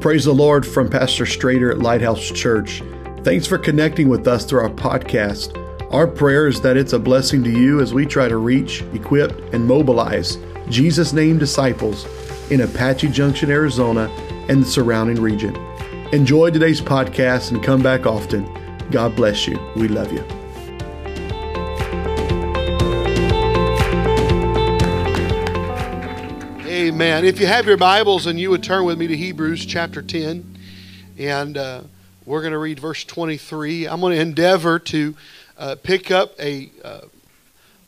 Praise the Lord from Pastor Strader at Lighthouse Church. Thanks for connecting with us through our podcast. Our prayer is that it's a blessing to you as we try to reach, equip, and mobilize Jesus' name disciples in Apache Junction, Arizona, and the surrounding region. Enjoy today's podcast and come back often. God bless you. We love you. Amen. If you have your Bibles and you would turn with me to Hebrews chapter 10, and uh, we're going to read verse 23. I'm going to endeavor to uh, pick up a, uh,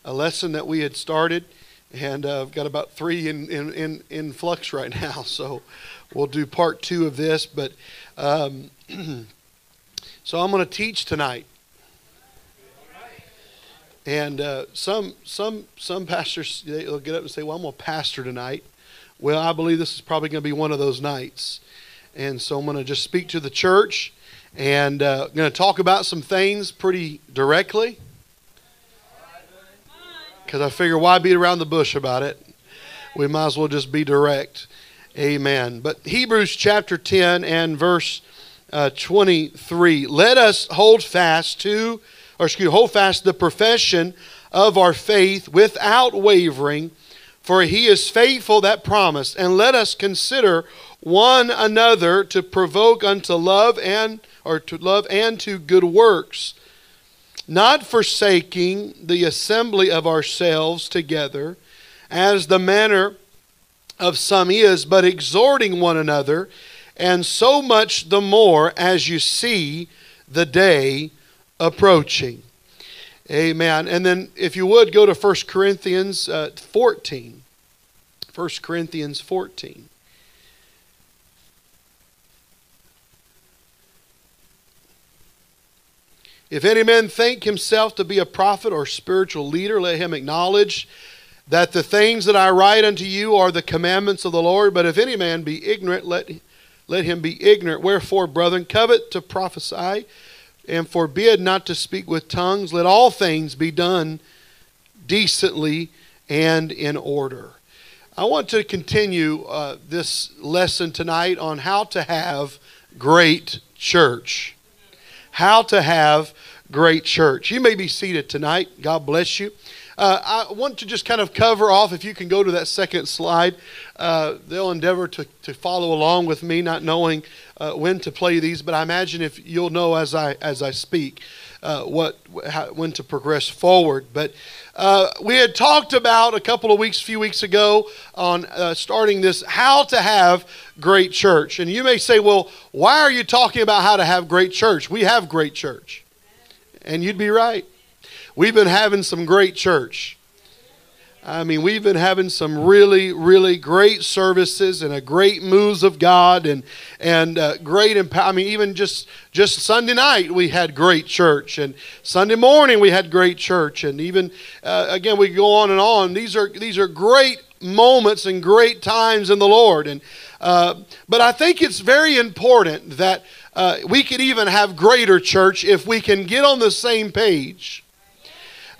a lesson that we had started, and uh, I've got about three in, in, in, in, flux right now, so we'll do part two of this. But um, so I'm going to teach tonight. And uh, some some some pastors they'll get up and say, "Well, I'm going to pastor tonight." Well, I believe this is probably going to be one of those nights. And so I'm going to just speak to the church and uh, going to talk about some things pretty directly. Because I figure why beat around the bush about it? We might as well just be direct. Amen. But Hebrews chapter 10 and verse uh, 23. Let us hold fast to, or excuse hold fast the profession of our faith without wavering for he is faithful that promised. And let us consider one another to provoke unto love and or to love and to good works, not forsaking the assembly of ourselves together, as the manner of some is, but exhorting one another, and so much the more as you see the day approaching. Amen. And then, if you would, go to 1 Corinthians uh, 14. 1 Corinthians 14. If any man think himself to be a prophet or spiritual leader, let him acknowledge that the things that I write unto you are the commandments of the Lord. But if any man be ignorant, let, let him be ignorant. Wherefore, brethren, covet to prophesy and forbid not to speak with tongues. Let all things be done decently and in order. I want to continue uh, this lesson tonight on how to have great church. How to have great church. You may be seated tonight. God bless you. Uh, I want to just kind of cover off, if you can go to that second slide. Uh, they'll endeavor to, to follow along with me, not knowing uh, when to play these, but I imagine if you'll know as I, as I speak uh, what, how, when to progress forward. But uh, we had talked about a couple of weeks, few weeks ago, on uh, starting this how to have great church. And you may say, well, why are you talking about how to have great church? We have great church. And you'd be right. We've been having some great church. I mean, we've been having some really, really great services and a great moves of God and and uh, great empower. I mean, even just just Sunday night we had great church, and Sunday morning we had great church, and even uh, again we go on and on. These are these are great moments and great times in the Lord, and uh, but I think it's very important that uh, we can even have greater church if we can get on the same page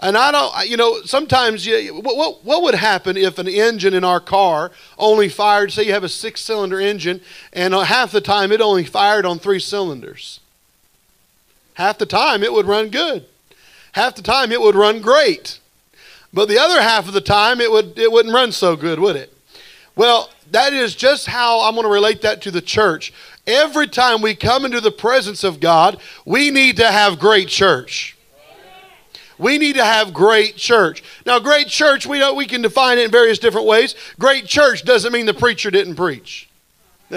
and I don't, you know, sometimes you, what, what would happen if an engine in our car only fired, say you have a six cylinder engine, and uh, half the time it only fired on three cylinders? Half the time it would run good. Half the time it would run great. But the other half of the time it, would, it wouldn't run so good, would it? Well, that is just how I'm going to relate that to the church. Every time we come into the presence of God, we need to have great church. We need to have great church. Now, great church, we know we can define it in various different ways. Great church doesn't mean the preacher didn't preach.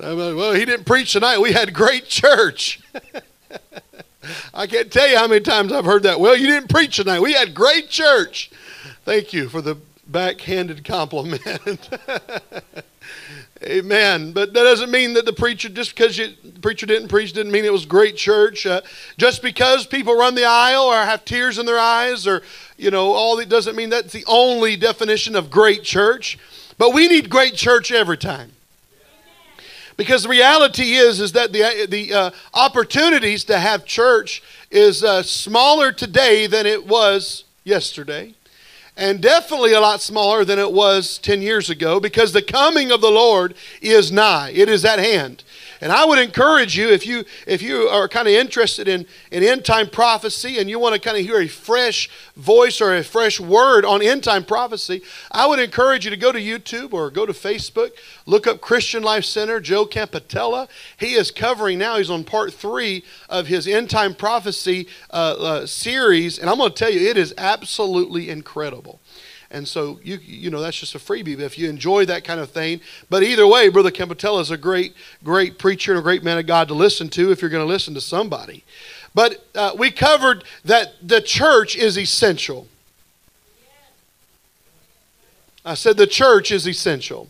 well, he didn't preach tonight. We had great church. I can't tell you how many times I've heard that. Well, you didn't preach tonight. We had great church. Thank you for the backhanded compliment. Amen. But that doesn't mean that the preacher, just because you, the preacher didn't preach, didn't mean it was great church. Uh, just because people run the aisle or have tears in their eyes or, you know, all that doesn't mean that's the only definition of great church. But we need great church every time. Because the reality is, is that the, the uh, opportunities to have church is uh, smaller today than it was yesterday. And definitely a lot smaller than it was 10 years ago because the coming of the Lord is nigh. It is at hand. And I would encourage you, if you if you are kind of interested in, in end time prophecy and you want to kind of hear a fresh voice or a fresh word on end time prophecy, I would encourage you to go to YouTube or go to Facebook, look up Christian Life Center, Joe Campatella. He is covering now, he's on part three of his end time prophecy uh, uh, series. And I'm going to tell you, it is absolutely incredible. And so you you know that's just a freebie if you enjoy that kind of thing. But either way, Brother Campatella is a great great preacher and a great man of God to listen to if you're going to listen to somebody. But uh, we covered that the church is essential. I said the church is essential.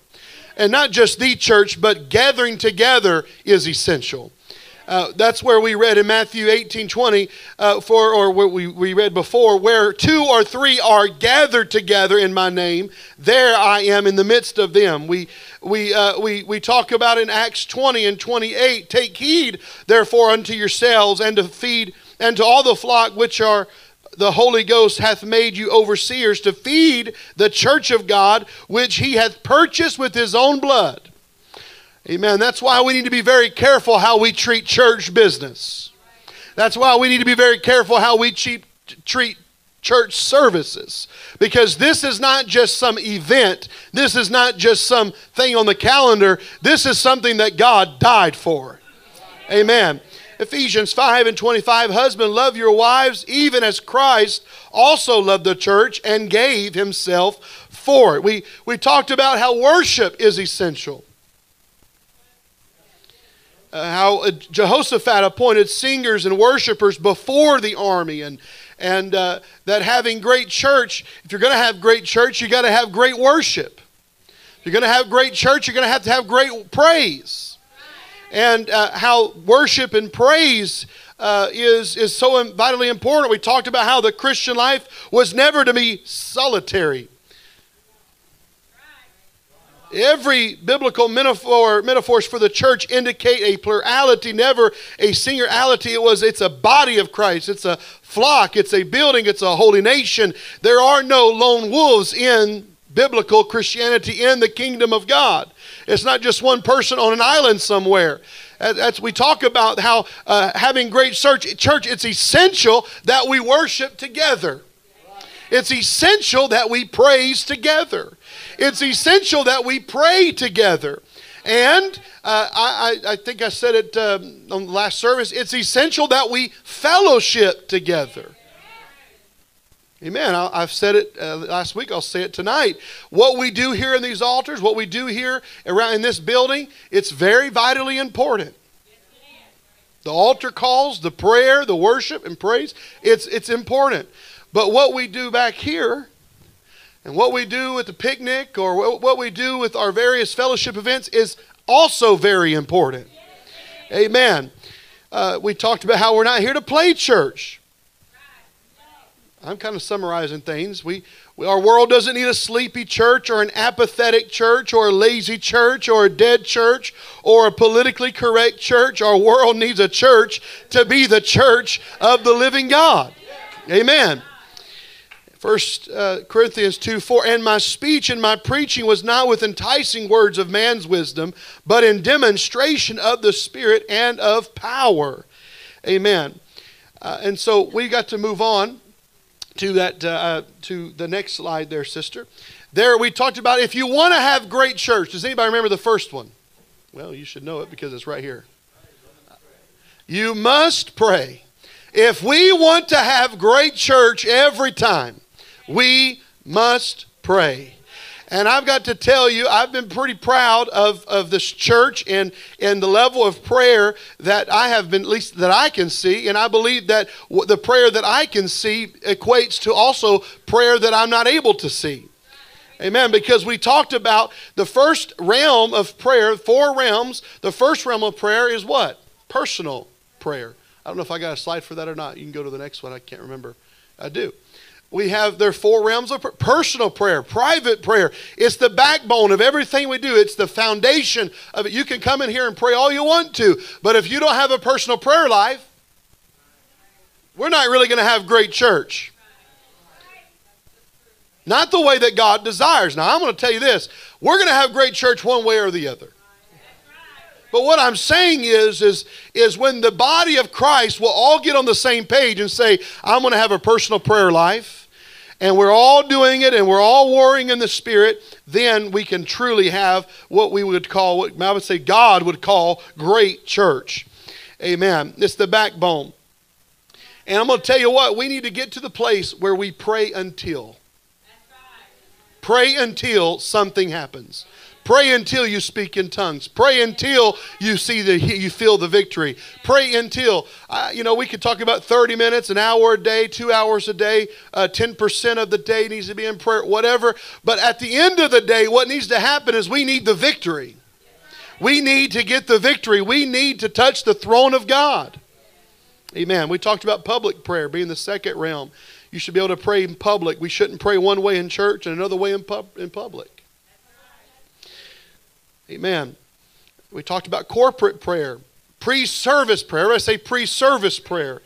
And not just the church, but gathering together is essential. Uh, that's where we read in Matthew 18 20, uh, for, or what we, we read before, where two or three are gathered together in my name, there I am in the midst of them. We, we, uh, we, we talk about in Acts 20 and 28 take heed, therefore, unto yourselves and to feed and to all the flock which are the Holy Ghost hath made you overseers to feed the church of God, which he hath purchased with his own blood. Amen. That's why we need to be very careful how we treat church business. That's why we need to be very careful how we treat church services. Because this is not just some event, this is not just some thing on the calendar, this is something that God died for. Amen. Ephesians 5 and 25 Husband, love your wives, even as Christ also loved the church and gave himself for it. We, we talked about how worship is essential uh, how uh, Jehoshaphat appointed singers and worshipers before the army, and and uh, that having great church, if you're going to have great church, you got to have great worship. If you're going to have great church, you're going to have to have great praise, and uh, how worship and praise. Uh, is is so vitally important. We talked about how the Christian life was never to be solitary. Every biblical metaphor, metaphors for the church indicate a plurality, never a singularity. It was it's a body of Christ. It's a flock, it's a building, it's a holy nation. There are no lone wolves in biblical Christianity in the kingdom of God. It's not just one person on an island somewhere. As we talk about how uh, having great church, church, it's essential that we worship together. It's essential that we praise together. It's essential that we pray together. And uh, I, I, think I said it um, on the last service it's essential that we fellowship together. Amen. I, have said it uh, last week. I'll say it tonight. What we do here in these altars, what we do here around in this building, it's very vitally important. The altar calls, the prayer, the worship and praise, it's, it's important. But what we do back here and what we do at the picnic or what we do with our various fellowship events is also very important. Amen. Uh, we talked about how we're not here to play church. I'm kind of summarizing things. We, we, our world doesn't need a sleepy church or an apathetic church or a lazy church or a dead church or a politically correct church. Our world needs a church to be the church of the living God. Amen. First uh, Corinthians 2 4, and my speech and my preaching was not with enticing words of man's wisdom, but in demonstration of the Spirit and of power. Amen. Uh, and so we got to move on to that uh, to the next slide there, sister. There we talked about if you want to have great church. Does anybody remember the first one? Well, you should know it because it's right here. You must pray. If we want to have great church every time, we must pray. And I've got to tell you, I've been pretty proud of, of this church and, and the level of prayer that I have been, at least that I can see. And I believe that the prayer that I can see equates to also prayer that I'm not able to see. Amen. Because we talked about the first realm of prayer, four realms. The first realm of prayer is what? Personal prayer. I don't know if I got a slide for that or not. You can go to the next one. I can't remember. I do we have there four realms of personal prayer private prayer. It's the backbone of everything we do. It's the foundation of it. You can come in here and pray all you want to but if you don't have a personal prayer life we're not really going to have great church. Not the way that God desires. Now, I'm going to tell you this. We're going to have great church one way or the other. But what I'm saying is, is, is when the body of Christ will all get on the same page and say, I'm going to have a personal prayer life, and we're all doing it and we're all warring in the spirit, then we can truly have what we would call, what I would say God would call great church. Amen. It's the backbone. And I'm going to tell you what, we need to get to the place where we pray until. Pray until something happens. Pray until you speak in tongues. Pray until you see the you feel the victory. Pray until uh, you know we could talk about 30 minutes, an hour a day, two hours a day, uh, 10% of the day needs to be in prayer, whatever. But at the end of the day, what needs to happen is we need the victory. We need to get the victory. We need to touch the throne of God. Amen. We talked about public prayer being the second realm. You should be able to pray in public. We shouldn't pray one way in church and another way in, pub, in public. Amen. We talked about corporate prayer, pre service prayer. I say pre service prayer.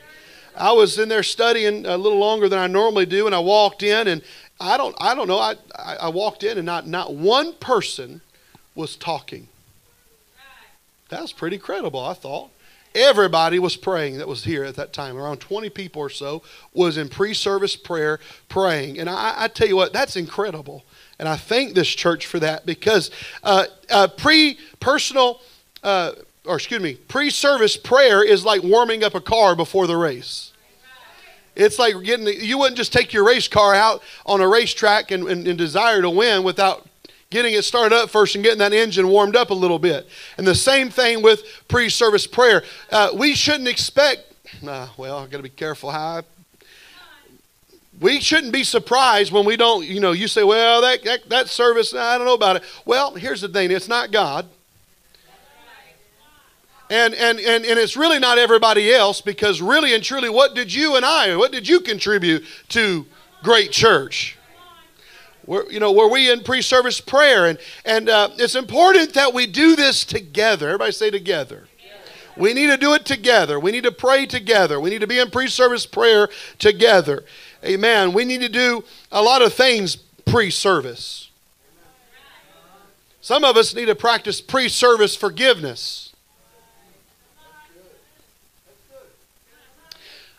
I was in there studying a little longer than I normally do, and I walked in, and I don't, I don't know. I, I walked in, and not, not one person was talking. That was pretty credible, I thought. Everybody was praying that was here at that time. Around 20 people or so was in pre service prayer praying. And I, I, tell you what, that's incredible. And I thank this church for that because uh, uh, pre personal, uh, or excuse me, pre service prayer is like warming up a car before the race. It's like getting, the, you wouldn't just take your race car out on a racetrack and, and, and desire to win without getting it started up first and getting that engine warmed up a little bit. And the same thing with pre service prayer. Uh, we shouldn't expect, uh, well, I've got to be careful how I. We shouldn't be surprised when we don't, you know, you say, well, that, that, that service, I don't know about it. Well, here's the thing it's not God. And, and, and, and it's really not everybody else because really and truly, what did you and I, what did you contribute to great church? Where, you know, were we in pre-service prayer? And, and uh, it's important that we do this together. Everybody say together. We need to do it together. We need to pray together. We need to be in pre-service prayer together. Amen. We need to do a lot of things pre-service. Some of us need to practice pre-service forgiveness.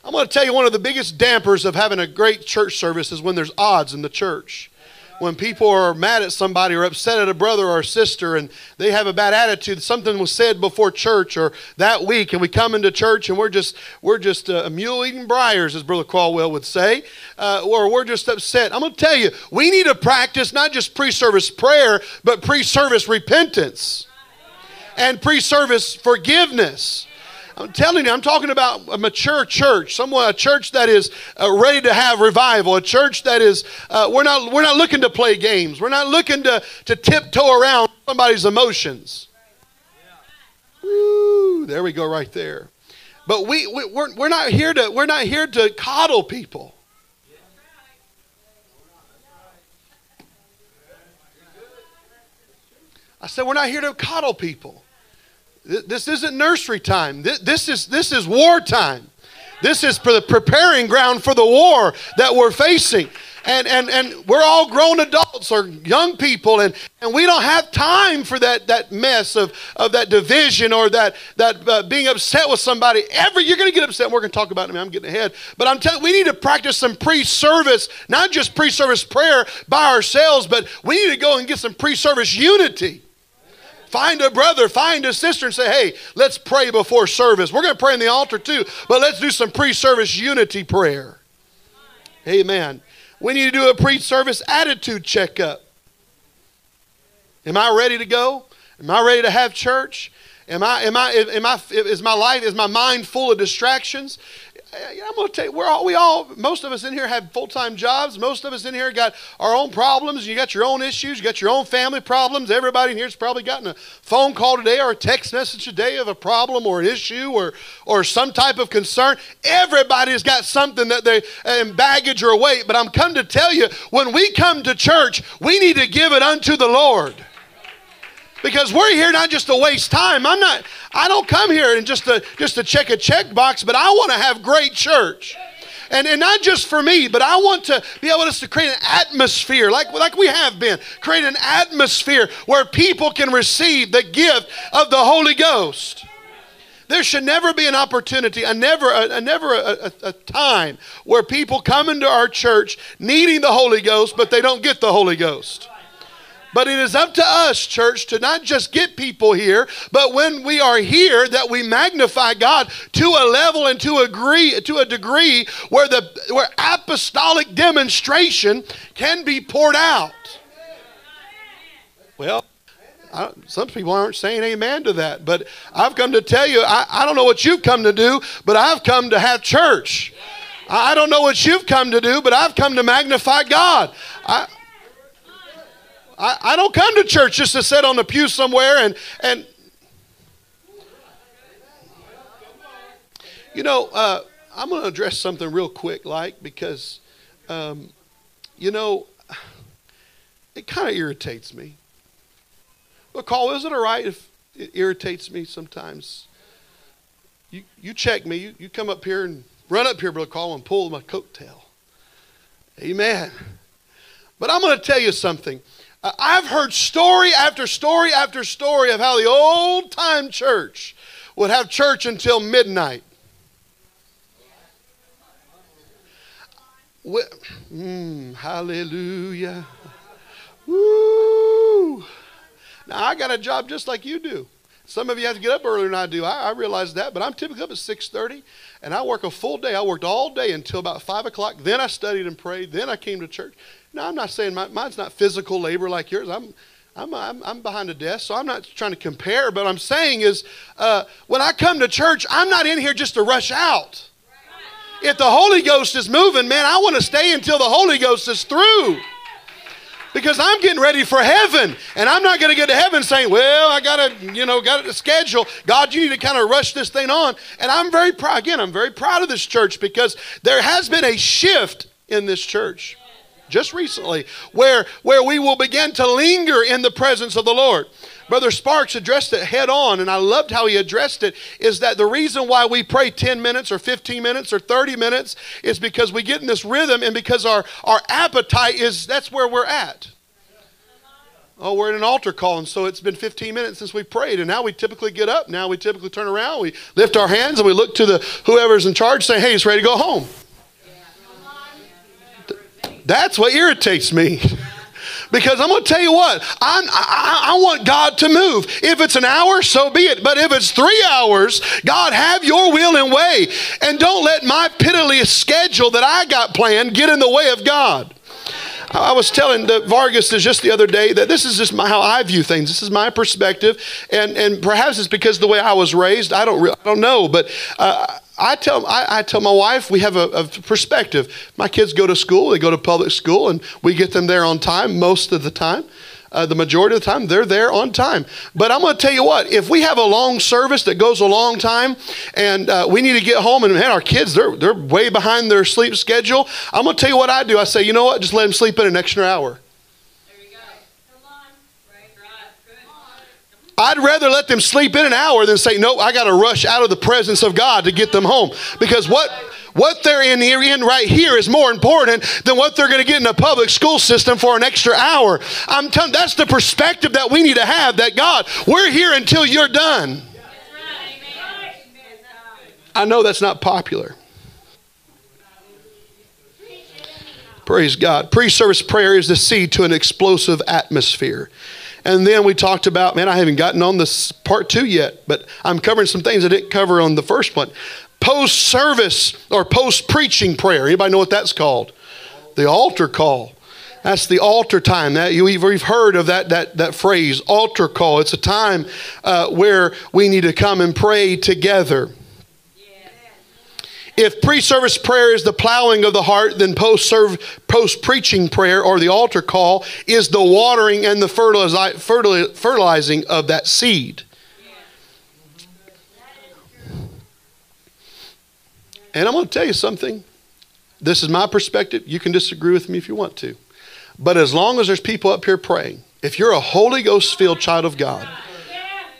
I'm going to tell you one of the biggest dampers of having a great church service is when there's odds in the church when people are mad at somebody or upset at a brother or a sister and they have a bad attitude something was said before church or that week and we come into church and we're just we're just uh, mule eating briars as brother caldwell would say uh, or we're just upset. I'm going to tell you we need to practice not just pre-service prayer but pre-service repentance and pre-service forgiveness I'm telling you, I'm talking about a mature church, someone, a church that is uh, ready to have revival, a church that is, uh, we're, not, we're not looking to play games. We're not looking to, to tiptoe around somebody's emotions. Woo, there we go right there. But we, we, we're, we're, not here to, we're not here to coddle people. I said, we're not here to coddle people. This isn't nursery time. This is, this is war time. This is for the preparing ground for the war that we're facing. And, and, and we're all grown adults or young people, and, and we don't have time for that, that mess of, of that division or that, that uh, being upset with somebody. Ever, you're going to get upset. and We're going to talk about it. I I'm getting ahead. But I'm telling we need to practice some pre service, not just pre service prayer by ourselves, but we need to go and get some pre service unity. Find a brother, find a sister, and say, hey, let's pray before service. We're going to pray in the altar too, but let's do some pre service unity prayer. Amen. We need to do a pre service attitude checkup. Am I ready to go? Am I ready to have church? Am I, am I, am I, is my life, is my mind full of distractions? I'm going to tell you, we're all, we all, most of us in here have full time jobs. Most of us in here got our own problems. You got your own issues. You got your own family problems. Everybody in here's probably gotten a phone call today or a text message today of a problem or an issue or, or some type of concern. Everybody's got something that they, in baggage or weight. But I'm come to tell you, when we come to church, we need to give it unto the Lord because we're here not just to waste time. I'm not. I don't come here and just to just to check a check box, but I want to have great church. And, and not just for me, but I want to be able to create an atmosphere like, like we have been. Create an atmosphere where people can receive the gift of the Holy Ghost. There should never be an opportunity, a never, a, a never a, a, a, time where people come into our church needing the Holy Ghost, but they don't get the Holy Ghost. But it is up to us, church, to not just get people here, but when we are here, that we magnify God to a level and to a degree, to a degree where the where apostolic demonstration can be poured out. Well, some people aren't saying amen to that, but I've come to tell you, I, I don't know what you've come to do, but I've come to have church. I don't know what you've come to do, but I've come to magnify God. I, I, I don't come to church just to sit on the pew somewhere and, and you know, uh, I'm going to address something real quick, like, because, um, you know, it kind of irritates me. Well, Call, is it all right if it irritates me sometimes? You, you check me. You, you come up here and run up here, Brother Call, and pull my coattail. Amen. But I'm going to tell you something. I've heard story after story after story of how the old time church would have church until midnight. Mm, hallelujah. Woo. Now, I got a job just like you do. Some of you have to get up earlier than I do. I, I realize that, but I'm typically up at 6.30, and I work a full day. I worked all day until about 5 o'clock. Then I studied and prayed. Then I came to church. Now, I'm not saying my, mine's not physical labor like yours. I'm, I'm, I'm, I'm, behind a desk, so I'm not trying to compare. But I'm saying is, uh, when I come to church, I'm not in here just to rush out. If the Holy Ghost is moving, man, I want to stay until the Holy Ghost is through. Because I'm getting ready for heaven, and I'm not going to get to heaven saying, "Well, I got to, you know, got to schedule." God, you need to kind of rush this thing on. And I'm very proud. Again, I'm very proud of this church because there has been a shift in this church just recently, where, where we will begin to linger in the presence of the Lord. Brother Sparks addressed it head on, and I loved how he addressed it. Is that the reason why we pray 10 minutes or 15 minutes or 30 minutes is because we get in this rhythm and because our, our appetite is that's where we're at. Oh, we're in an altar call, and so it's been 15 minutes since we prayed, and now we typically get up. Now we typically turn around, we lift our hands, and we look to the whoever's in charge, saying, "Hey, it's ready to go home." That's what irritates me. because I'm going to tell you what, I, I, I, want God to move. If it's an hour, so be it. But if it's three hours, God, have your will and way. And don't let my pitiless schedule that I got planned get in the way of God. I was telling the Vargas just the other day that this is just my, how I view things. This is my perspective, and and perhaps it's because the way I was raised. I don't really, I don't know, but uh, I tell, I, I, tell my wife we have a, a, perspective. My kids go to school, they go to public school, and we get them there on time most of the time. Uh, the majority of the time, they're there on time. But I'm going to tell you what, if we have a long service that goes a long time and uh, we need to get home and man, our kids, they're, they're way behind their sleep schedule, I'm going to tell you what I do. I say, you know what, just let them sleep in an extra hour. I'd rather let them sleep in an hour than say, no, I got to rush out of the presence of God to get them home. Because what, what they're in, in right here is more important than what they're going to get in a public school system for an extra hour. I'm telling that's the perspective that we need to have that God, we're here until you're done. I know that's not popular. Praise God. Pre service prayer is the seed to an explosive atmosphere. And then we talked about, man, I haven't gotten on this part two yet, but I'm covering some things I didn't cover on the first one. Post service or post preaching prayer. Anybody know what that's called? The altar call. That's the altar time. That you, we've heard of that, that, that phrase, altar call. It's a time uh, where we need to come and pray together. If pre service prayer is the plowing of the heart, then post preaching prayer or the altar call is the watering and the fertilizing of that seed. And I'm going to tell you something. This is my perspective. You can disagree with me if you want to. But as long as there's people up here praying, if you're a Holy Ghost filled child of God,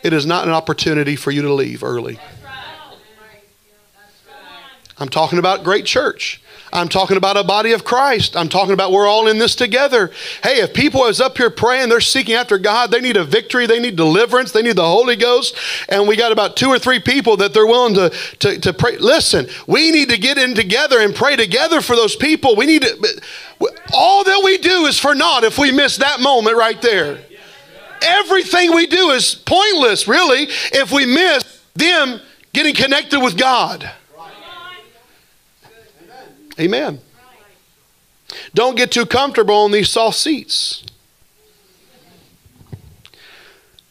it is not an opportunity for you to leave early. I'm talking about great church. I'm talking about a body of Christ. I'm talking about we're all in this together. Hey, if people is up here praying, they're seeking after God, they need a victory, they need deliverance, they need the Holy Ghost, and we got about two or three people that they're willing to, to, to pray. Listen, we need to get in together and pray together for those people. We need to, all that we do is for naught if we miss that moment right there. Everything we do is pointless, really, if we miss them getting connected with God. Amen. Don't get too comfortable on these soft seats.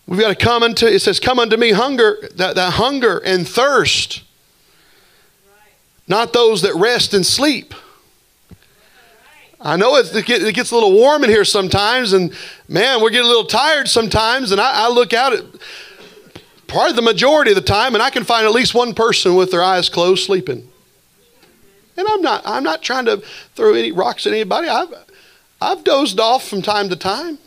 We've got to come unto, it says, come unto me hunger, that, that hunger and thirst. Not those that rest and sleep. I know it, gets a little warm in here sometimes, and man, we're getting a little tired sometimes, and I, I look out at probably the majority of the time, and I can find at least one person with their eyes closed sleeping. And I'm not, I'm not trying to throw any rocks at anybody. I've, I've dozed off from time to time.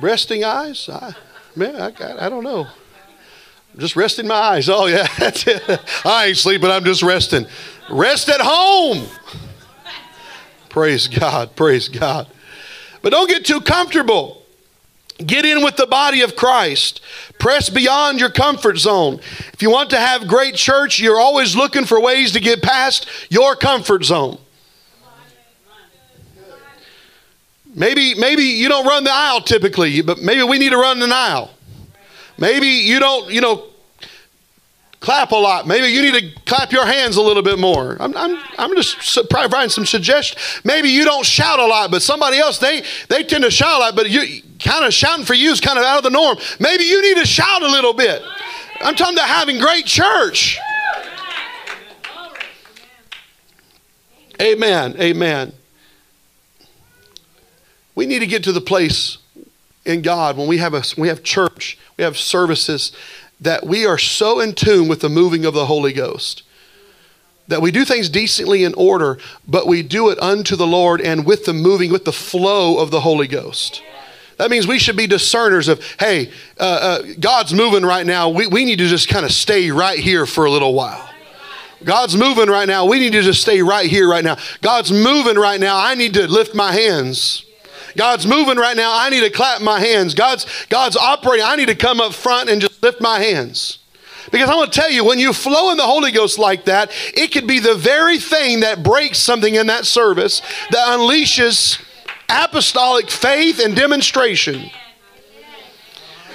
Resting eyes? I, man, I, I don't know. Just resting my eyes. Oh, yeah, that's it. I ain't sleeping, I'm just resting. Rest at home. Praise God, praise God. But don't get too comfortable. Get in with the body of Christ. Press beyond your comfort zone. If you want to have great church, you're always looking for ways to get past your comfort zone. Maybe, maybe you don't run the aisle typically, but maybe we need to run the aisle. Maybe you don't, you know, clap a lot. Maybe you need to clap your hands a little bit more. I'm, I'm, I'm just providing some suggestions. Maybe you don't shout a lot, but somebody else, they, they tend to shout a lot, but you kind of shouting for you is kind of out of the norm. Maybe you need to shout a little bit. I'm talking about having great church. Amen. Amen. We need to get to the place in God when we have a we have church, we have services that we are so in tune with the moving of the Holy Ghost that we do things decently in order, but we do it unto the Lord and with the moving, with the flow of the Holy Ghost. That means we should be discerners of, hey, uh, uh, God's moving right now. We, we need to just kind of stay right here for a little while. God's moving right now. We need to just stay right here right now. God's moving right now. I need to lift my hands. God's moving right now. I need to clap my hands. God's, God's operating. I need to come up front and just lift my hands. Because I want to tell you, when you flow in the Holy Ghost like that, it could be the very thing that breaks something in that service that unleashes apostolic faith and demonstration.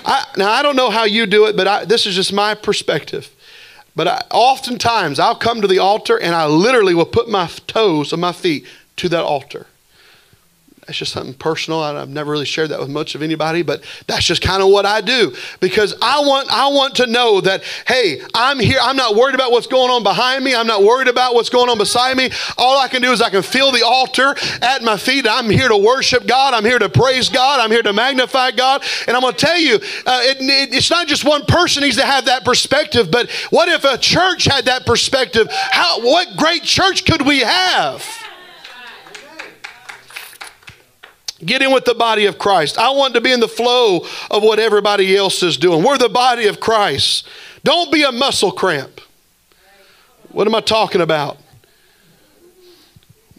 I, now, I don't know how you do it, but I, this is just my perspective. But I, oftentimes I'll come to the altar and I literally will put my toes of my feet to that altar. That's just something personal. I've never really shared that with much of anybody, but that's just kind of what I do because I want I want to know that hey, I'm here. I'm not worried about what's going on behind me. I'm not worried about what's going on beside me. All I can do is I can feel the altar at my feet. I'm here to worship God. I'm here to praise God. I'm here to magnify God. And I'm going to tell you, uh, it, it, it's not just one person needs to have that perspective, but what if a church had that perspective? How what great church could we have? Get in with the body of Christ. I want to be in the flow of what everybody else is doing. We're the body of Christ. Don't be a muscle cramp. What am I talking about?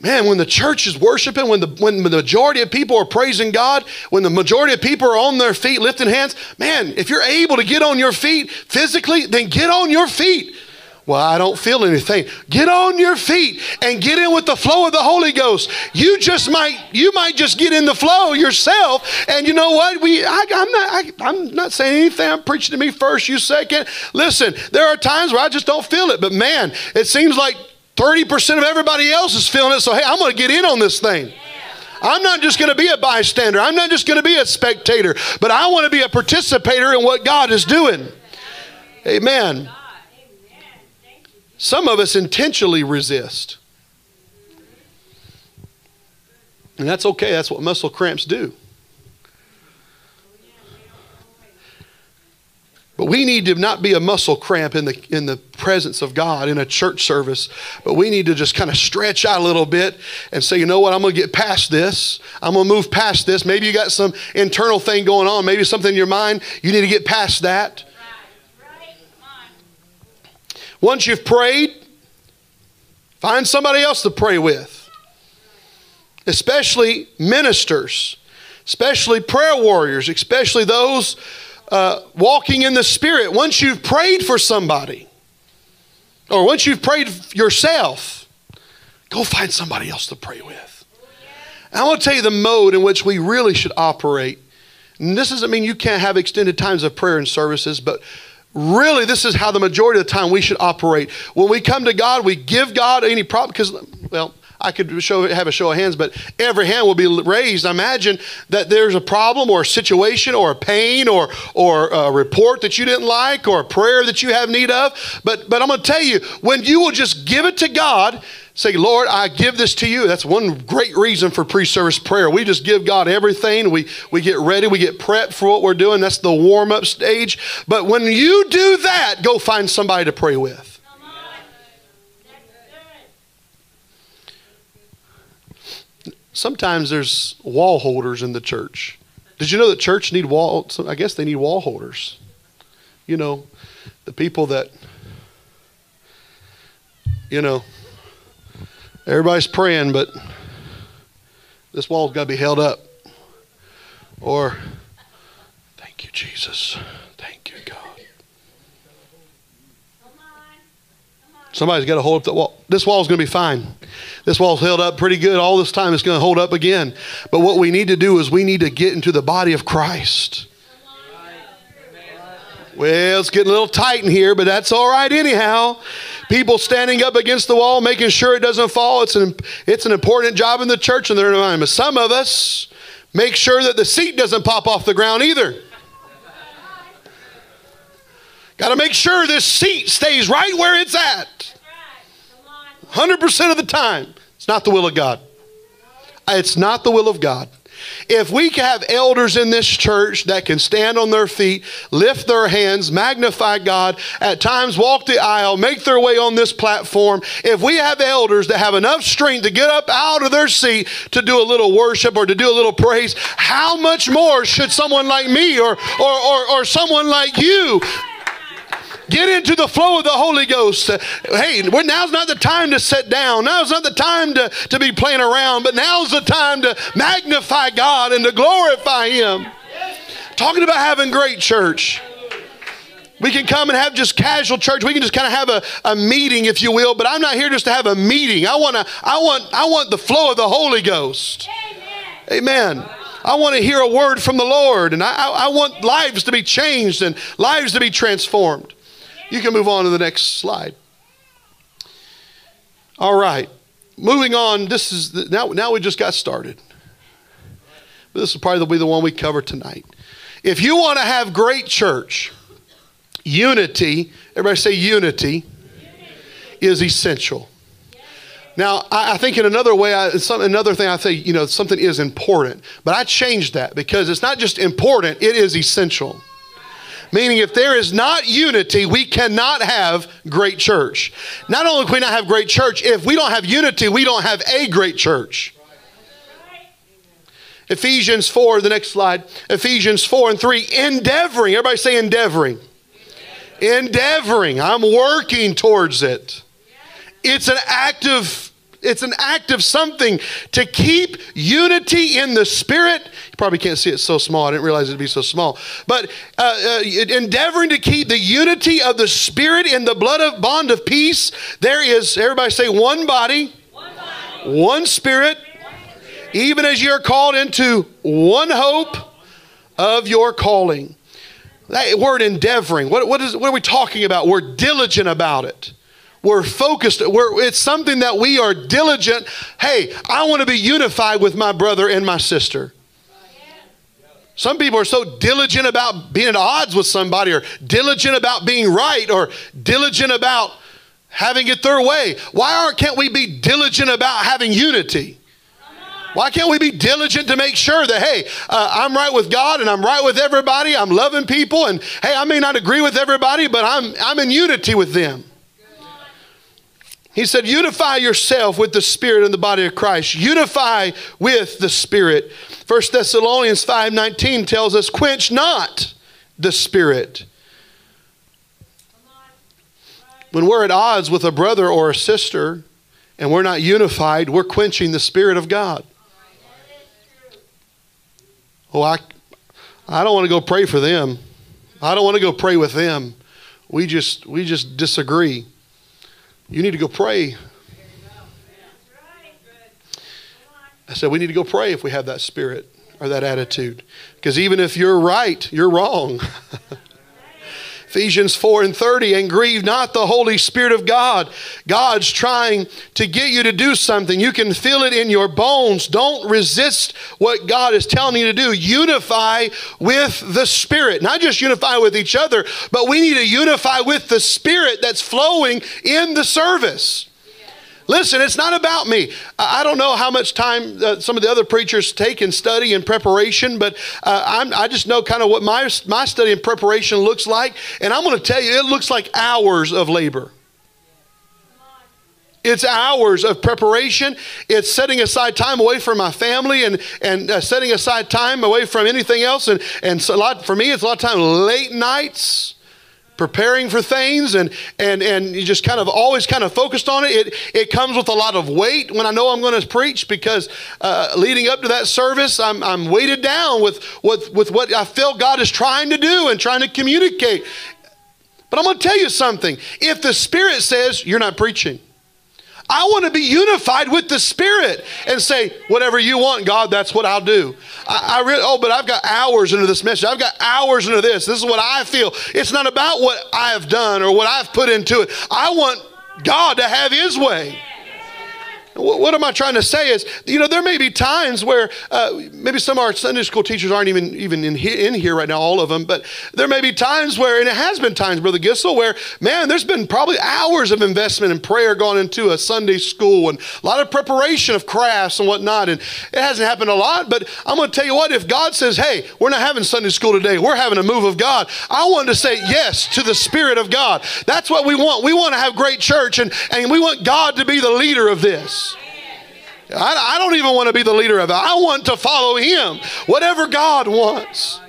Man, when the church is worshiping, when the, when the majority of people are praising God, when the majority of people are on their feet lifting hands, man, if you're able to get on your feet physically, then get on your feet. Well, I don't feel anything. Get on your feet and get in with the flow of the Holy Ghost. You just might, you might just get in the flow yourself. And you know what? We, I, am not, I, I'm not saying anything. I'm preaching to me first, you second. Listen, there are times where I just don't feel it. But man, it seems like 30% of everybody else is feeling it. So hey, I'm going to get in on this thing. I'm not just going to be a bystander. I'm not just going to be a spectator, but I want to be a participator in what God is doing. Amen. Some of us intentionally resist. And that's okay, that's what muscle cramps do. But we need to not be a muscle cramp in the, in the presence of God in a church service, but we need to just kind of stretch out a little bit and say, you know what, I'm going to get past this. I'm going to move past this. Maybe you got some internal thing going on, maybe something in your mind, you need to get past that. Once you've prayed, find somebody else to pray with, especially ministers, especially prayer warriors, especially those uh, walking in the Spirit. Once you've prayed for somebody, or once you've prayed yourself, go find somebody else to pray with. I want to tell you the mode in which we really should operate. And this doesn't mean you can't have extended times of prayer and services, but really this is how the majority of the time we should operate when we come to god we give god any problem because well I could show, have a show of hands, but every hand will be raised. I Imagine that there's a problem or a situation or a pain or, or a report that you didn't like or a prayer that you have need of. But, but I'm going to tell you, when you will just give it to God, say, Lord, I give this to you. That's one great reason for pre service prayer. We just give God everything. We, we get ready, we get prepped for what we're doing. That's the warm up stage. But when you do that, go find somebody to pray with. Sometimes there's wall holders in the church. Did you know that church need wall? I guess they need wall holders. You know, the people that, you know, everybody's praying, but this wall's got to be held up. Or, thank you, Jesus. Thank you, God. Somebody's got to hold up the wall. This wall's going to be fine. This wall's held up pretty good all this time. It's going to hold up again. But what we need to do is we need to get into the body of Christ. Well, it's getting a little tight in here, but that's all right anyhow. People standing up against the wall, making sure it doesn't fall. It's an, it's an important job in the church, and they're in mind. But some of us make sure that the seat doesn't pop off the ground either. Got to make sure this seat stays right where it's at. 100% of the time. It's not the will of God. It's not the will of God. If we can have elders in this church that can stand on their feet, lift their hands, magnify God, at times walk the aisle, make their way on this platform, if we have elders that have enough strength to get up out of their seat to do a little worship or to do a little praise, how much more should someone like me or, or, or, or someone like you Get into the flow of the Holy Ghost. Hey, now's not the time to sit down. Now's not the time to, to be playing around, but now's the time to magnify God and to glorify Him. Talking about having great church. We can come and have just casual church. We can just kind of have a, a meeting, if you will, but I'm not here just to have a meeting. I want to, I want, I want the flow of the Holy Ghost. Amen. Amen. I want to hear a word from the Lord, and I, I, I want lives to be changed and lives to be transformed. You can move on to the next slide. All right. Moving on, this is the, now, now we just got started. But this will probably be the one we cover tonight. If you want to have great church, unity, everybody say unity, unity. is essential. Now, I, I, think in another way, I, some, another thing I say, you know, something is important, but I changed that because it's not just important, it is essential. Meaning, if there is not unity, we cannot have great church. Not only can we not have great church, if we don't have unity, we don't have a great church. Ephesians 4, the next slide. Ephesians 4 and 3, endeavoring. Everybody say endeavoring. Endeavoring. I'm working towards it. It's an active it's an act of something to keep unity in the spirit. You probably can't see it so small. I didn't realize it'd be so small. But uh, uh, endeavoring to keep the unity of the spirit in the blood of bond of peace. There is, everybody say, one body, one, body. one spirit, even as you're called into one hope of your calling. That word endeavoring, what, what, is, what are we talking about? We're diligent about it. We're focused. We're, it's something that we are diligent. Hey, I want to be unified with my brother and my sister. Some people are so diligent about being at odds with somebody, or diligent about being right, or diligent about having it their way. Why aren't, can't we be diligent about having unity? Why can't we be diligent to make sure that, hey, uh, I'm right with God and I'm right with everybody, I'm loving people, and hey, I may not agree with everybody, but I'm, I'm in unity with them. He said, Unify yourself with the Spirit in the body of Christ. Unify with the Spirit. 1 Thessalonians 5.19 tells us, Quench not the Spirit. When we're at odds with a brother or a sister and we're not unified, we're quenching the Spirit of God. Oh, I, I don't want to go pray for them. I don't want to go pray with them. We just we just disagree. You need to go pray. I said we need to go pray if we have that spirit or that attitude. Because even if you're right, you're wrong. Ephesians 4 and 30, and grieve not the Holy Spirit of God. God's trying to get you to do something. You can feel it in your bones. Don't resist what God is telling you to do. Unify with the Spirit. Not just unify with each other, but we need to unify with the Spirit that's flowing in the service. Listen, it's not about me. I don't know how much time uh, some of the other preachers take in study and preparation, but uh, i just know kind of what my, my study and preparation looks like. And I'm going to tell you, it looks like hours of labor. It's hours of preparation. It's setting aside time away from my family and, and uh, setting aside time away from anything else. And, and so a lot, for me, it's a lot of time late nights preparing for things and and and you just kind of always kind of focused on it. It, it comes with a lot of weight when i know i'm going to preach because uh, leading up to that service I'm, I'm weighted down with, with with what i feel god is trying to do and trying to communicate. But i'm going to tell you something. If the spirit says you're not preaching I want to be unified with the Spirit and say, whatever you want, God, that's what I'll do. I, I really, oh, but I've got hours into this message. I've got hours into this. This is what I feel. It's not about what I have done or what I've put into it. I want God to have His way. What am I trying to say is, you know, there may be times where uh, maybe some of our Sunday school teachers aren't even even in, in here right now, all of them, but there may be times where, and it has been times, Brother Gissel, where, man, there's been probably hours of investment and prayer gone into a Sunday school and a lot of preparation of crafts and whatnot. And it hasn't happened a lot, but I'm going to tell you what, if God says, hey, we're not having Sunday school today, we're having a move of God, I want to say yes to the Spirit of God. That's what we want. We want to have great church, and, and we want God to be the leader of this. I, I don't even want to be the leader of it. I want to follow Him, whatever God wants.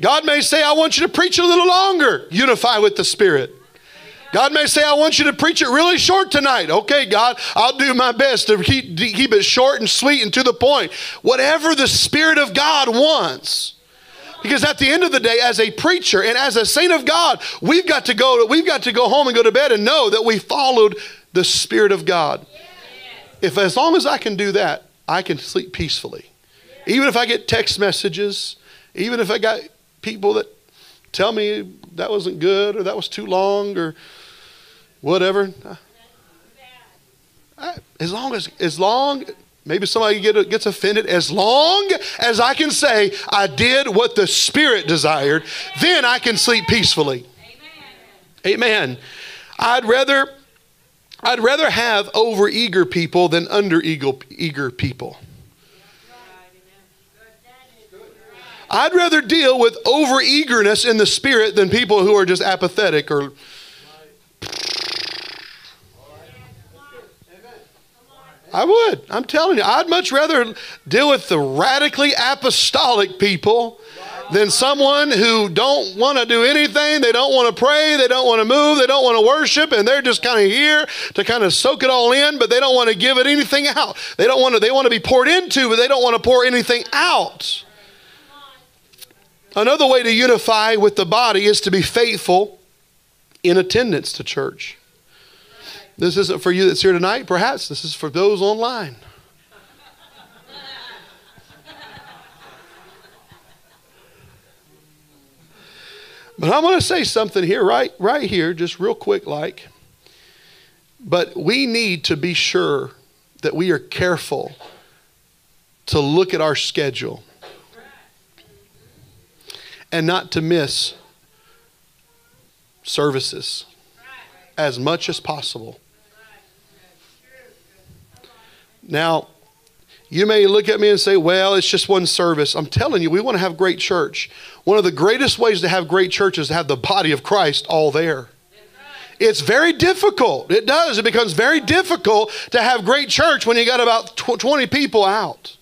God may say, I want you to preach a little longer. Unify with the Spirit. God may say, I want you to preach it really short tonight. Okay, God, I'll do my best to keep, keep it short and sweet and to the point. Whatever the Spirit of God wants. Because at the end of the day, as a preacher and as a saint of God, we've got to go, we've got to go home and go to bed and know that we followed the Spirit of God if as long as I can do that, I can sleep peacefully. Even if I get text messages, even if I got people that tell me that wasn't good or that was too long or whatever. I, as long as, as long, maybe somebody get, gets offended, as long as I can say I did what the Spirit desired, then I can sleep peacefully. Amen. Amen. I'd rather I'd rather have over eager people than under eager people. I'd rather deal with over eagerness in the spirit than people who are just apathetic or. I would. I'm telling you, I'd much rather deal with the radically apostolic people than someone who don't want to do anything. They don't want to pray. They don't want to move. They don't want to worship. And they're just kind of here to kind of soak it all in, but they don't want to give it anything out. They don't want to, they want to be poured into, but they don't want to pour anything out. Another way to unify with the body is to be faithful in attendance to church. This isn't for you that's here tonight. Perhaps this is for those online. But I'm going to say something here, right, right here, just real quick, like. But we need to be sure that we are careful to look at our schedule and not to miss services as much as possible. Now, you may look at me and say, well, it's just one service. I'm telling you, we want to have great church. One of the greatest ways to have great church is to have the body of Christ all there. It's very difficult. It does. It becomes very difficult to have great church when you got about 20 people out.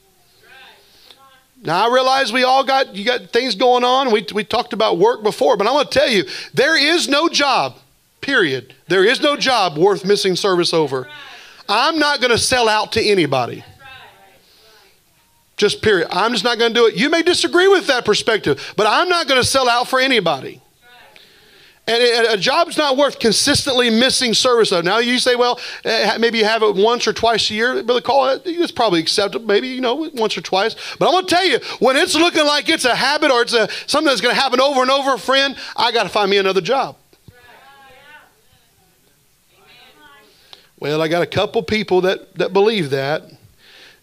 Now I realize we all got you got things going on. We we talked about work before, but I'm going to tell you, there is no job Period. There is no job worth missing service over. I'm not going to sell out to anybody. Just period. I'm just not going to do it. You may disagree with that perspective, but I'm not going to sell out for anybody. And a job's not worth consistently missing service of. Now you say, well, eh, maybe you have it once or twice a year. Brother Call it, it's probably acceptable. Maybe, you know, once or twice. But I'm going to tell you, when it's looking like it's a habit or it's a, something that's going to happen over and over, friend, I got to find me another job. Well, I got a couple people that, that believe that.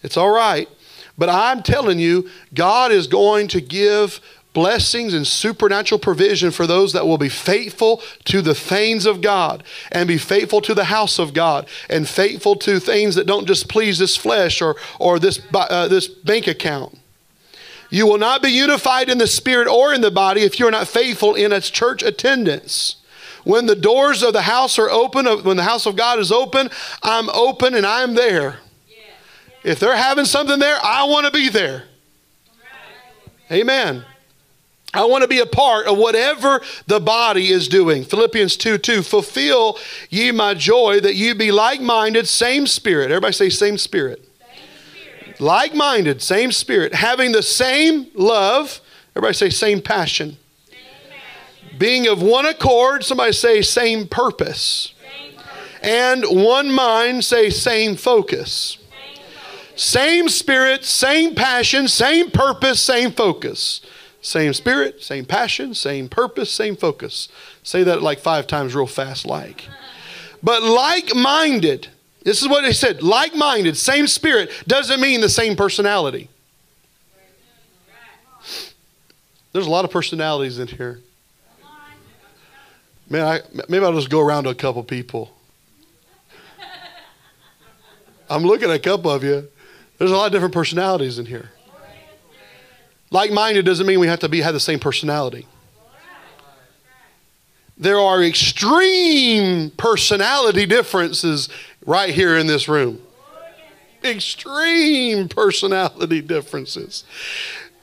It's all right. But I'm telling you, God is going to give blessings and supernatural provision for those that will be faithful to the things of God and be faithful to the house of God and faithful to things that don't just please this flesh or, or this, uh, this bank account. You will not be unified in the spirit or in the body if you're not faithful in its church attendance. When the doors of the house are open, when the house of God is open, I'm open and I'm there. If they're having something there, I want to be there. Amen. I want to be a part of whatever the body is doing. Philippians 2 2. Fulfill ye my joy that you be like minded, same spirit. Everybody say, same spirit. spirit. Like minded, same spirit. Having the same love. Everybody say, same passion. same passion. Being of one accord. Somebody say, same purpose. Same purpose. And one mind. Say, same focus. Same spirit, same passion, same purpose, same focus. Same spirit, same passion, same purpose, same focus. Say that like five times real fast, like. But like minded, this is what he said like minded, same spirit, doesn't mean the same personality. There's a lot of personalities in here. Man, I, maybe I'll just go around to a couple people. I'm looking at a couple of you. There's a lot of different personalities in here. Like minded doesn't mean we have to be, have the same personality. There are extreme personality differences right here in this room. Extreme personality differences.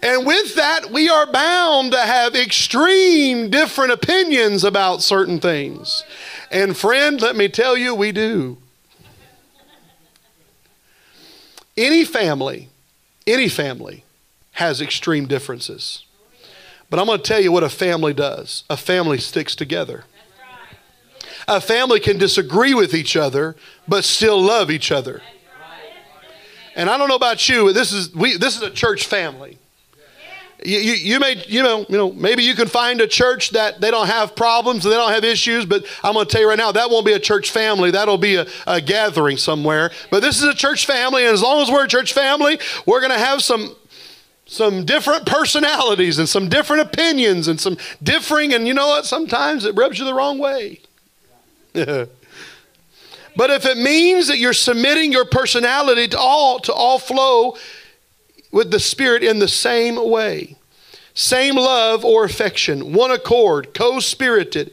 And with that, we are bound to have extreme different opinions about certain things. And friend, let me tell you, we do. Any family, any family has extreme differences. But I'm going to tell you what a family does a family sticks together. A family can disagree with each other, but still love each other. And I don't know about you, but this is, we, this is a church family. You, you, you, may, you know, you know, maybe you can find a church that they don't have problems and they don't have issues, but I'm going to tell you right now, that won't be a church family. That'll be a, a gathering somewhere. But this is a church family, and as long as we're a church family, we're going to have some some different personalities and some different opinions and some differing, and you know what? Sometimes it rubs you the wrong way. but if it means that you're submitting your personality to all to all flow with the Spirit in the same way, same love or affection, one accord, co-spirited,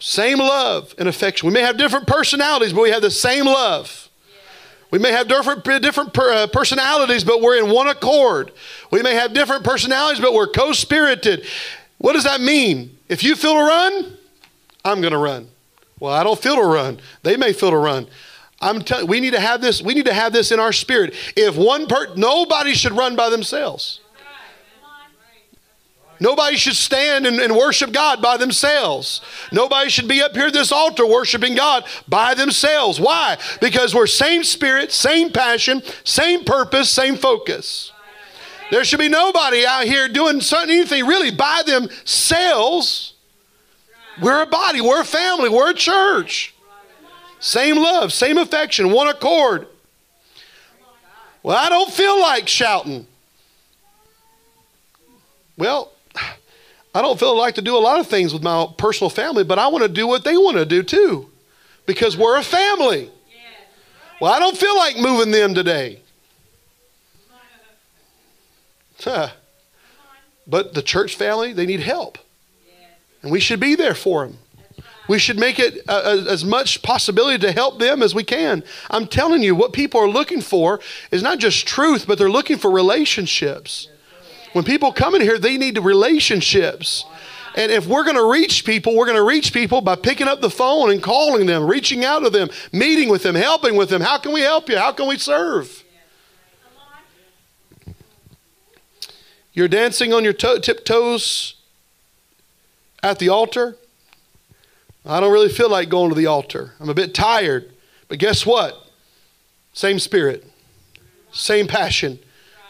same love and affection. We may have different personalities, but we have the same love. We may have different, different uh, personalities, but we're in one accord. We may have different personalities, but we're co spirited. What does that mean? If you feel to run, I'm going to run. Well, I don't feel to run. They may feel to run. I'm telling we need to have this. We need to have this in our spirit. If one per, nobody should run by themselves. Nobody should stand and, and, worship God by themselves. Nobody should be up here at this altar worshiping God by themselves. Why? Because we're same spirit, same passion, same purpose, same focus. There should be nobody out here doing something, anything really by themselves. We're a body, we're a family, we're a church. Same love, same affection, one accord. Well, I don't feel like shouting. Well, I don't feel like to do a lot of things with my personal family, but I want to do what they want to do too because we're a family. Well, I don't feel like moving them today. Huh. But the church family, they need help. And we should be there for them. We should make it uh, as much possibility to help them as we can. I'm telling you, what people are looking for is not just truth, but they're looking for relationships. When people come in here, they need relationships. And if we're going to reach people, we're going to reach people by picking up the phone and calling them, reaching out to them, meeting with them, helping with them. How can we help you? How can we serve? You're dancing on your to- tiptoes at the altar. I don't really feel like going to the altar. I'm a bit tired. But guess what? Same spirit, same passion,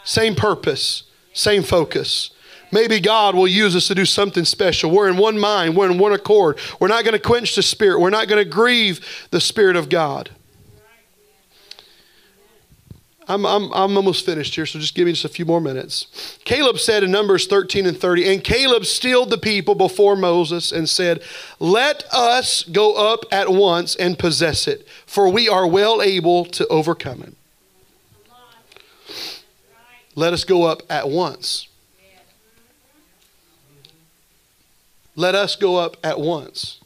same purpose, same focus. Maybe God will use us to do something special. We're in one mind, we're in one accord. We're not going to quench the Spirit, we're not going to grieve the Spirit of God. I'm, I'm, I'm almost finished here, so just give me just a few more minutes. Caleb said in Numbers 13 and 30, and Caleb stilled the people before Moses and said, Let us go up at once and possess it, for we are well able to overcome it. Let us go up at once. Let us go up at once.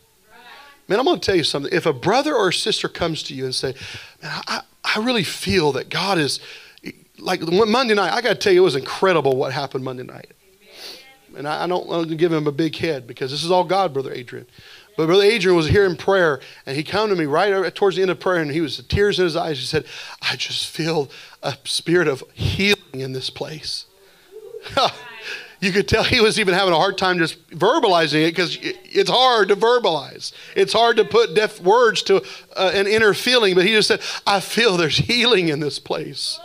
Man, I'm going to tell you something. If a brother or sister comes to you and say, Man, I, I really feel that God is, like Monday night, I got to tell you, it was incredible what happened Monday night. And I, I don't want to give him a big head because this is all God, Brother Adrian. But Brother Adrian was here in prayer, and he came to me right towards the end of prayer, and he was tears in his eyes. He said, I just feel a spirit of healing in this place. you could tell he was even having a hard time just verbalizing it because it's hard to verbalize. It's hard to put deaf words to uh, an inner feeling, but he just said, I feel there's healing in this place.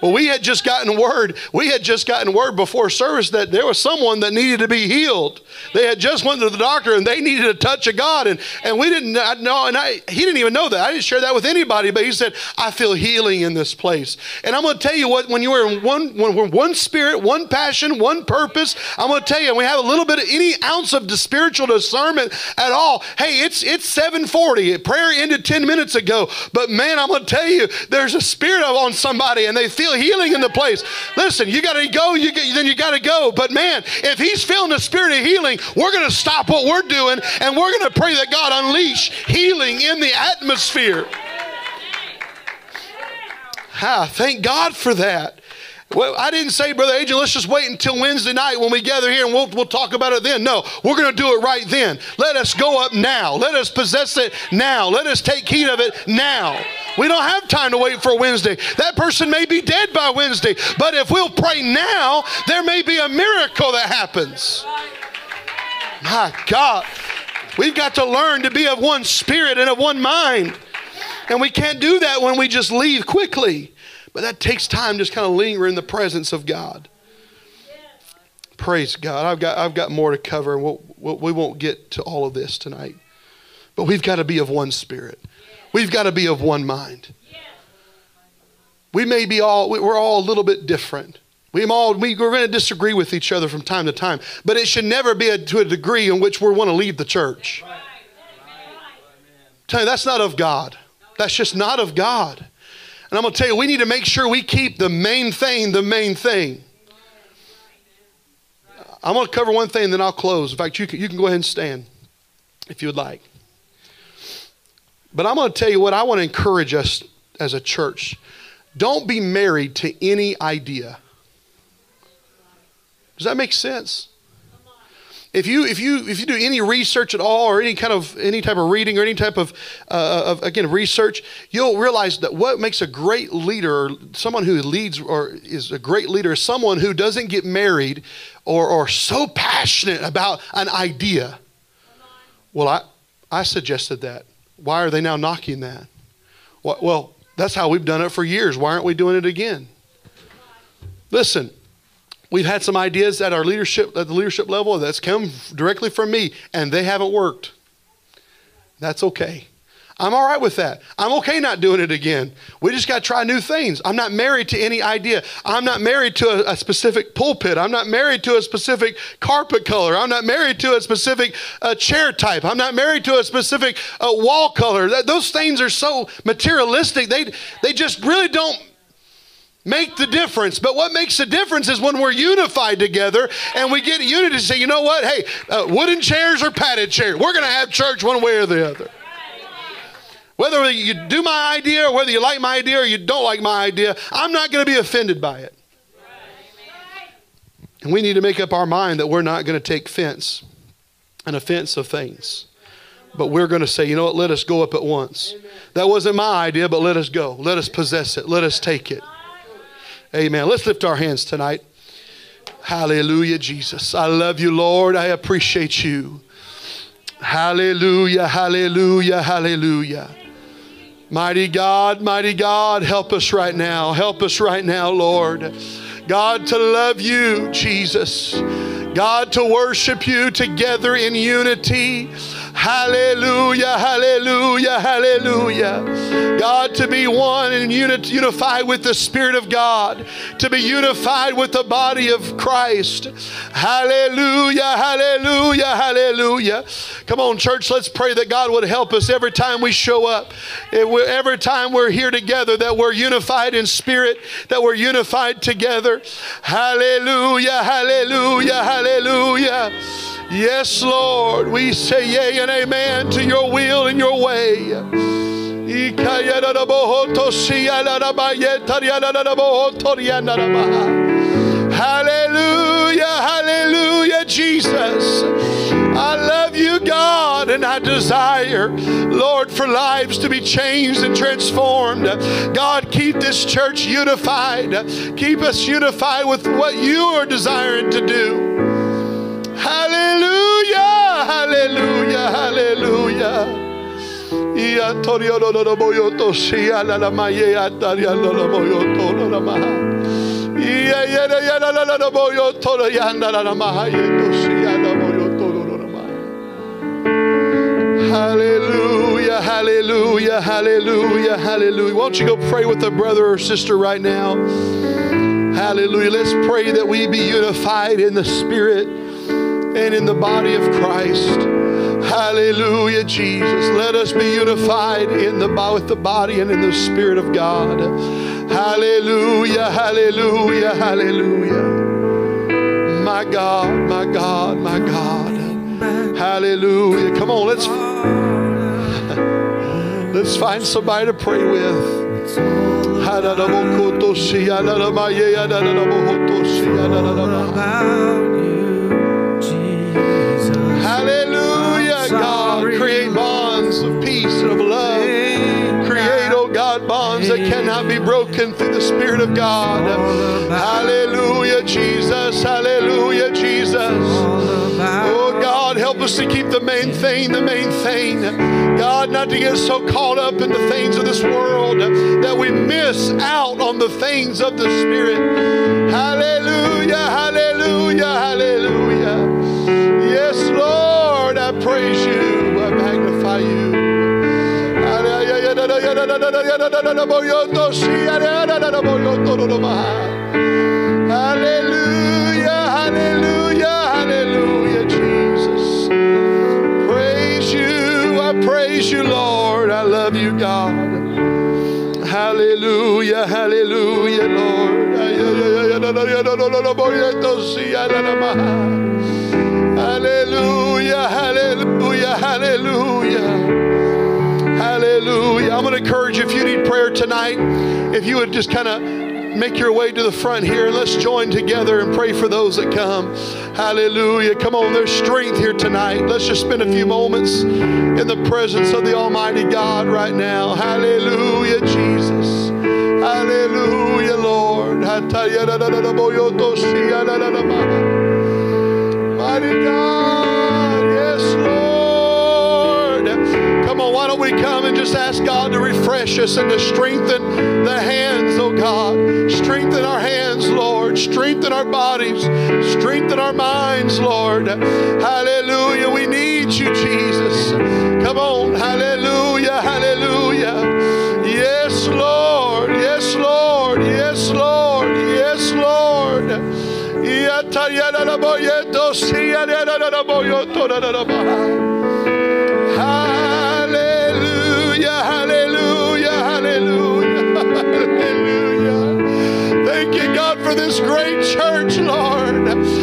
Well, we had just gotten word. We had just gotten word before service that there was someone that needed to be healed. They had just went to the doctor and they needed a touch of God, and and we didn't know. And I, he didn't even know that. I didn't share that with anybody. But he said, "I feel healing in this place." And I'm going to tell you what. When you are in one, when we're one spirit, one passion, one purpose, I'm going to tell you, and we have a little bit of any ounce of spiritual discernment at all. Hey, it's it's 7:40. Prayer ended 10 minutes ago, but man, I'm going to tell you, there's a spirit on somebody, and they feel feel healing in the place. Listen, you got to go, you get, then you got to go. But man, if he's feeling the spirit of healing, we're going to stop what we're doing and we're going to pray that God unleash healing in the atmosphere. Ah, thank God for that. Well, I didn't say, Brother Adrian, let's just wait until Wednesday night when we gather here and we'll, we'll talk about it then. No, we're going to do it right then. Let us go up now. Let us possess it now. Let us take heed of it now. We don't have time to wait for Wednesday. That person may be dead by Wednesday, but if we'll pray now, there may be a miracle that happens. My God, we've got to learn to be of one spirit and of one mind. And we can't do that when we just leave quickly. But that takes time just kind of linger in the presence of God. Praise God. I've got, I've got more to cover, and we'll, we'll, we will not get to all of this tonight. But we've got to be of one spirit, we've got to be of one mind. We may be all, we're all a little bit different. We all, we, we're going to disagree with each other from time to time, but it should never be a, to a degree in which we want to leave the church. Tell you, that's not of God. That's just not of God. And I'm going to tell you, we need to make sure we keep the main thing the main thing. I'm going to cover one thing, and then I'll close. In fact, you can, you can go ahead and stand if you would like. But I'm going to tell you what I want to encourage us as a church. Don't be married to any idea. Does that make sense? If you if you if you do any research at all, or any kind of any type of reading, or any type of, uh, of again research, you'll realize that what makes a great leader, someone who leads or is a great leader, is someone who doesn't get married, or or so passionate about an idea. Well, I I suggested that. Why are they now knocking that? Well, that's how we've done it for years. Why aren't we doing it again? Listen, We've had some ideas at our leadership at the leadership level that's come directly from me, and they haven't worked. That's okay. I'm all right with that. I'm okay not doing it again. We just got to try new things. I'm not married to any idea. I'm not married to a, a, specific pulpit. I'm not married to a specific carpet color. I'm not married to a specific uh, chair type. I'm not married to a specific uh, wall color. That, those things are so materialistic. They, they just really don't make the difference. But what makes the difference is when we're unified together and we get unity to say, you know what? Hey, uh, wooden chairs or padded chairs, we're going to have church one way or the other. Whether you do my idea or whether you like my idea or you don't like my idea, I'm not going to be offended by it. And we need to make up our mind that we're not going to take offense. and offensive things. But we're going to say, you know what, let us go up at once. That wasn't my idea, but let us go. Let us possess it. Let us take it. Amen. Let's lift our hands tonight. Hallelujah, Jesus. I love you, Lord. I appreciate you. Hallelujah, hallelujah, hallelujah. Mighty God, mighty God, help us right now. Help us right now, Lord. God, to love you, Jesus. God, to worship you together in unity. Hallelujah, hallelujah, hallelujah. God, to be one and uni- unified with the Spirit of God, to be unified with the body of Christ. Hallelujah, hallelujah, hallelujah. Come on, church, let's pray that God would help us every time we show up, eh, every time we're here together, that we're unified in spirit, that we're unified together. Hallelujah, hallelujah, hallelujah. Yes, Lord, we say yea and amen to your will and your way. Hallelujah, hallelujah, Jesus. I love you, God, and I desire, Lord, for lives to be changed and transformed. God, keep this church unified. Keep us unified with what you are desiring to do. Hallelujah, hallelujah, hallelujah, hallelujah. Won't you go pray with a brother or sister right now? Hallelujah. Let's pray that we be unified in the Spirit and in the body of Christ. Hallelujah, Jesus. Let us be unified in the with the body and in the Spirit of God. Hallelujah, hallelujah, hallelujah. My God, my God, my God. Hallelujah. Come on, let's let's find somebody to pray with. God. Create bonds of peace and of love. Create, oh God, bonds that cannot be broken through the Spirit of God. Hallelujah, Jesus. Hallelujah, Jesus. Oh God, help us to keep the main thing the main thing. God, not to get so caught up in the things of this world that we miss out on the things of the Spirit. Hallelujah, hallelujah, hallelujah. Yes, Lord, praise you, I magnify you. Hallelujah, hallelujah, hallelujah, Jesus. Praise you, I praise you, Lord. I love you, God. Hallelujah, hallelujah, Lord. Hallelujah, hallelujah, hallelujah. I'm going to encourage you if you need prayer tonight, if you would just kind of make your way to the front here. Let's join together and pray for those that come. Hallelujah. Come on, there's strength here tonight. Let's just spend a few moments in the presence of the Almighty God right now. Hallelujah, Jesus. Hallelujah, Lord. Mighty God, Come on, why don't we come and just ask God to refresh us and to strengthen the hands, oh God. Strengthen our hands, Lord. Strengthen our bodies. Strengthen our minds, Lord. Hallelujah. We need you, Jesus. Come on. Hallelujah. Hallelujah. Yes, Lord. Yes, Lord. Yes, Lord. Yes, Lord. Hallelujah, Thank you, God, for this great church, Lord.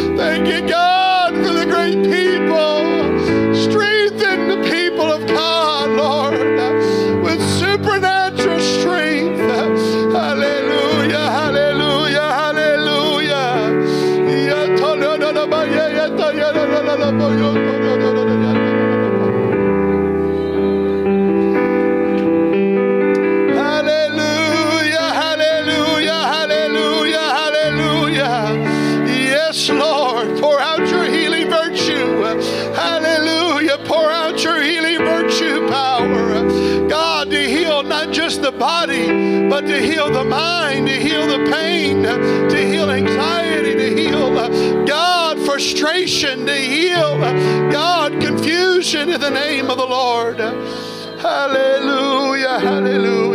To heal God confusion in the name of the Lord. Hallelujah, hallelujah.